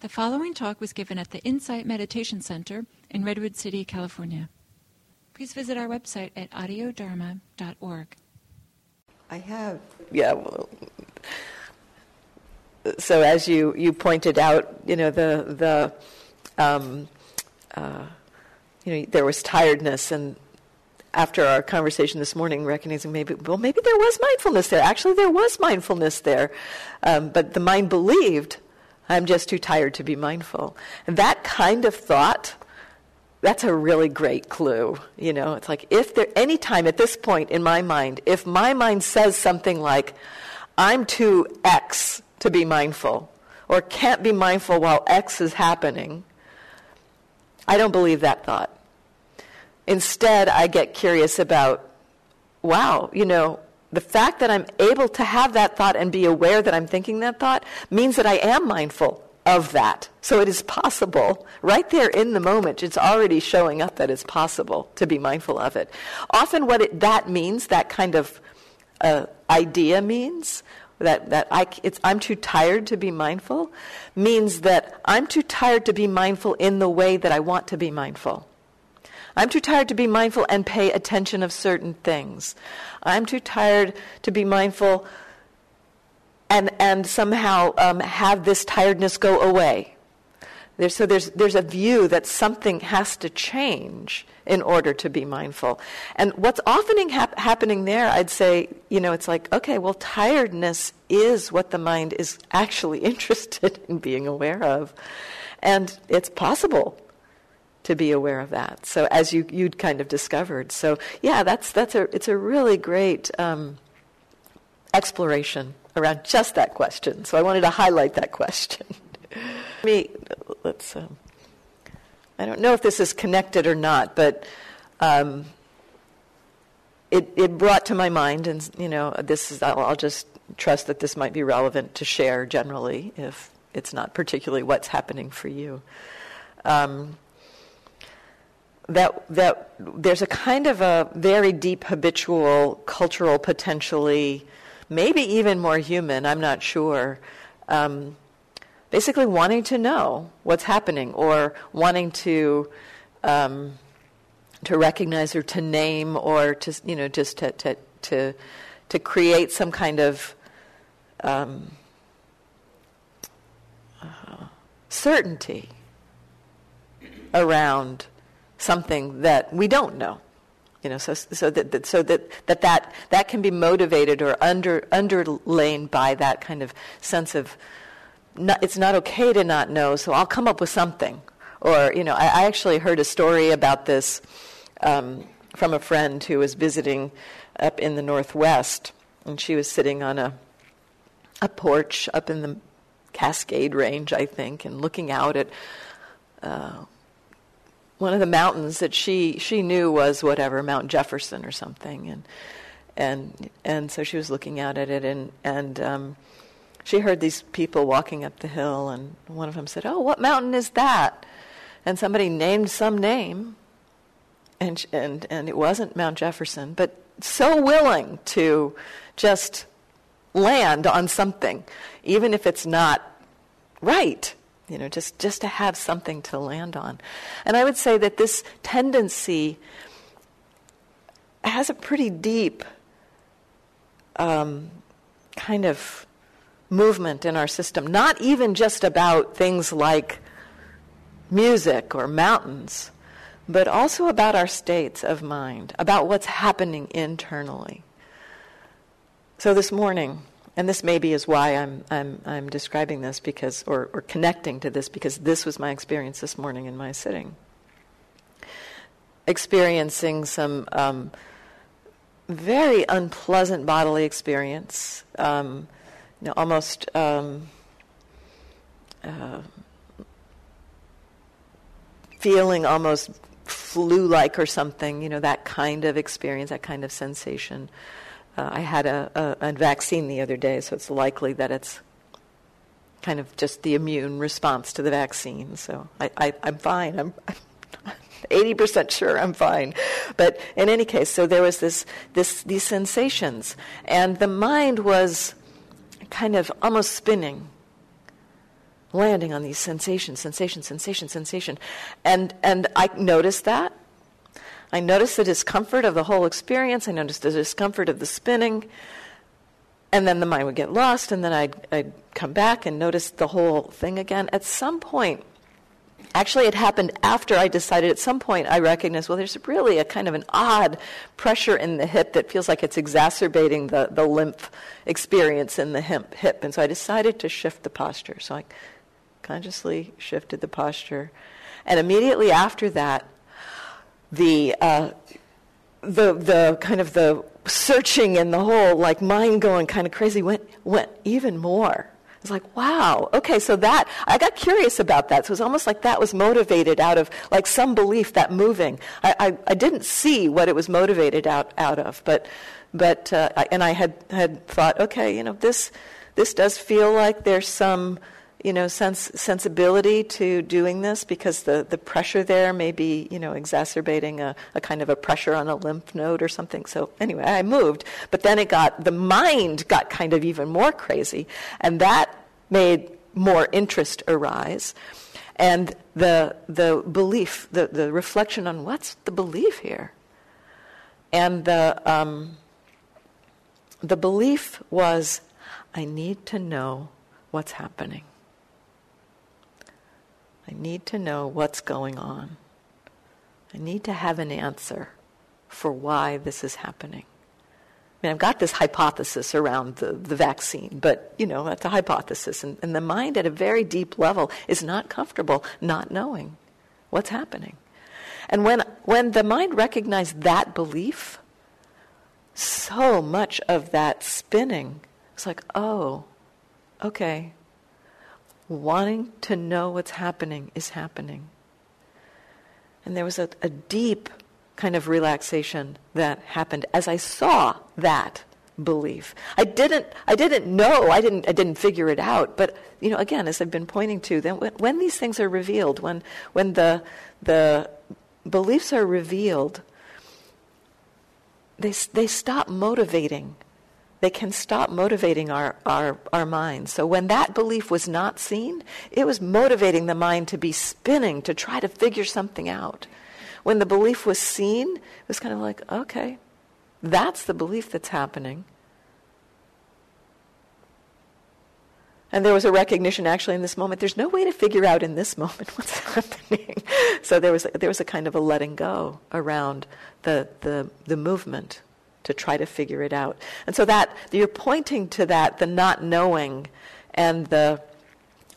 The following talk was given at the Insight Meditation Center in Redwood City, California. Please visit our website at audiodharma.org. I have, yeah. Well, so as you, you pointed out, you know the the um, uh, you know there was tiredness, and after our conversation this morning, recognizing maybe well maybe there was mindfulness there. Actually, there was mindfulness there, um, but the mind believed I'm just too tired to be mindful. And that kind of thought, that's a really great clue. You know, it's like if there, any time at this point in my mind, if my mind says something like, I'm too X to be mindful, or can't be mindful while X is happening, I don't believe that thought. Instead, I get curious about, wow, you know, the fact that I'm able to have that thought and be aware that I'm thinking that thought means that I am mindful of that. So it is possible, right there in the moment, it's already showing up that it's possible to be mindful of it. Often, what it, that means, that kind of uh, idea means, that, that I, I'm too tired to be mindful, means that I'm too tired to be mindful in the way that I want to be mindful. I'm too tired to be mindful and pay attention of certain things. I'm too tired to be mindful and, and somehow um, have this tiredness go away. There's, so there's, there's a view that something has to change in order to be mindful. And what's often hap- happening there, I'd say, you know, it's like, okay, well, tiredness is what the mind is actually interested in being aware of. And it's possible to be aware of that. So as you you'd kind of discovered. So yeah, that's that's a it's a really great um, exploration around just that question. So I wanted to highlight that question. Me, let's. Um, I don't know if this is connected or not, but. Um, it, it brought to my mind, and you know, this is, I'll, I'll just trust that this might be relevant to share generally if it's not particularly what's happening for you. Um, that that there's a kind of a very deep habitual cultural potentially maybe even more human i'm not sure um, basically wanting to know what's happening or wanting to um, to recognize or to name or to you know just to to to, to create some kind of um, uh, certainty around something that we don't know. You know, so, so that, that so that, that, that that can be motivated or under underlain by that kind of sense of not, it's not okay to not know, so I'll come up with something. Or you know, I, I actually heard a story about this um, from a friend who was visiting up in the northwest, and she was sitting on a a porch up in the Cascade Range, I think, and looking out at uh, one of the mountains that she she knew was whatever Mount Jefferson or something, and and and so she was looking out at it, and and um, she heard these people walking up the hill, and one of them said, "Oh, what mountain is that?" And somebody named some name, and and and it wasn't Mount Jefferson, but so willing to just land on something, even if it's not right you know, just, just to have something to land on. And I would say that this tendency has a pretty deep um, kind of movement in our system, not even just about things like music or mountains, but also about our states of mind, about what's happening internally. So this morning, and this maybe is why I'm, I'm, I'm describing this because, or, or connecting to this because this was my experience this morning in my sitting. Experiencing some um, very unpleasant bodily experience, um, you know, almost um, uh, feeling almost flu like or something, you know, that kind of experience, that kind of sensation. Uh, I had a, a, a vaccine the other day, so it's likely that it's kind of just the immune response to the vaccine. So I, I, I'm fine. I'm, I'm 80% sure I'm fine. But in any case, so there was this, this, these sensations, and the mind was kind of almost spinning. landing on these sensations, sensation, sensation, sensation. And, and I noticed that. I noticed the discomfort of the whole experience. I noticed the discomfort of the spinning. And then the mind would get lost, and then I'd, I'd come back and notice the whole thing again. At some point, actually, it happened after I decided, at some point, I recognized, well, there's really a kind of an odd pressure in the hip that feels like it's exacerbating the, the lymph experience in the hip, hip. And so I decided to shift the posture. So I consciously shifted the posture. And immediately after that, the, uh, the, the kind of the searching in the whole, like mind going kind of crazy, went, went even more. It's like, wow, okay, so that, I got curious about that. So it was almost like that was motivated out of like some belief, that moving. I, I, I didn't see what it was motivated out, out of, but, but uh, and I had, had thought, okay, you know, this, this does feel like there's some you know, sense, sensibility to doing this because the, the pressure there may be, you know, exacerbating a, a kind of a pressure on a lymph node or something. So anyway, I moved, but then it got, the mind got kind of even more crazy, and that made more interest arise. And the, the belief, the, the reflection on what's the belief here? And the, um, the belief was, I need to know what's happening. I need to know what's going on. I need to have an answer for why this is happening. I mean, I've got this hypothesis around the, the vaccine, but, you know, that's a hypothesis. And, and the mind at a very deep level is not comfortable not knowing what's happening. And when, when the mind recognized that belief, so much of that spinning was like, oh, okay, wanting to know what's happening is happening. And there was a, a deep kind of relaxation that happened as I saw that belief. I didn't I didn't know, I didn't I didn't figure it out, but you know again as I've been pointing to then when, when these things are revealed, when when the the beliefs are revealed, they they stop motivating they can stop motivating our, our, our minds. So when that belief was not seen, it was motivating the mind to be spinning, to try to figure something out. When the belief was seen, it was kind of like, okay, that's the belief that's happening. And there was a recognition actually in this moment, there's no way to figure out in this moment what's happening. so there was, there was a kind of a letting go around the, the, the movement to try to figure it out. And so that you're pointing to that, the not knowing and the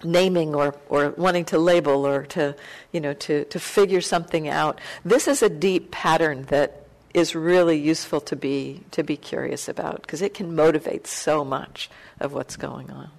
naming or, or wanting to label or to, you know, to, to figure something out. This is a deep pattern that is really useful to be, to be curious about because it can motivate so much of what's going on.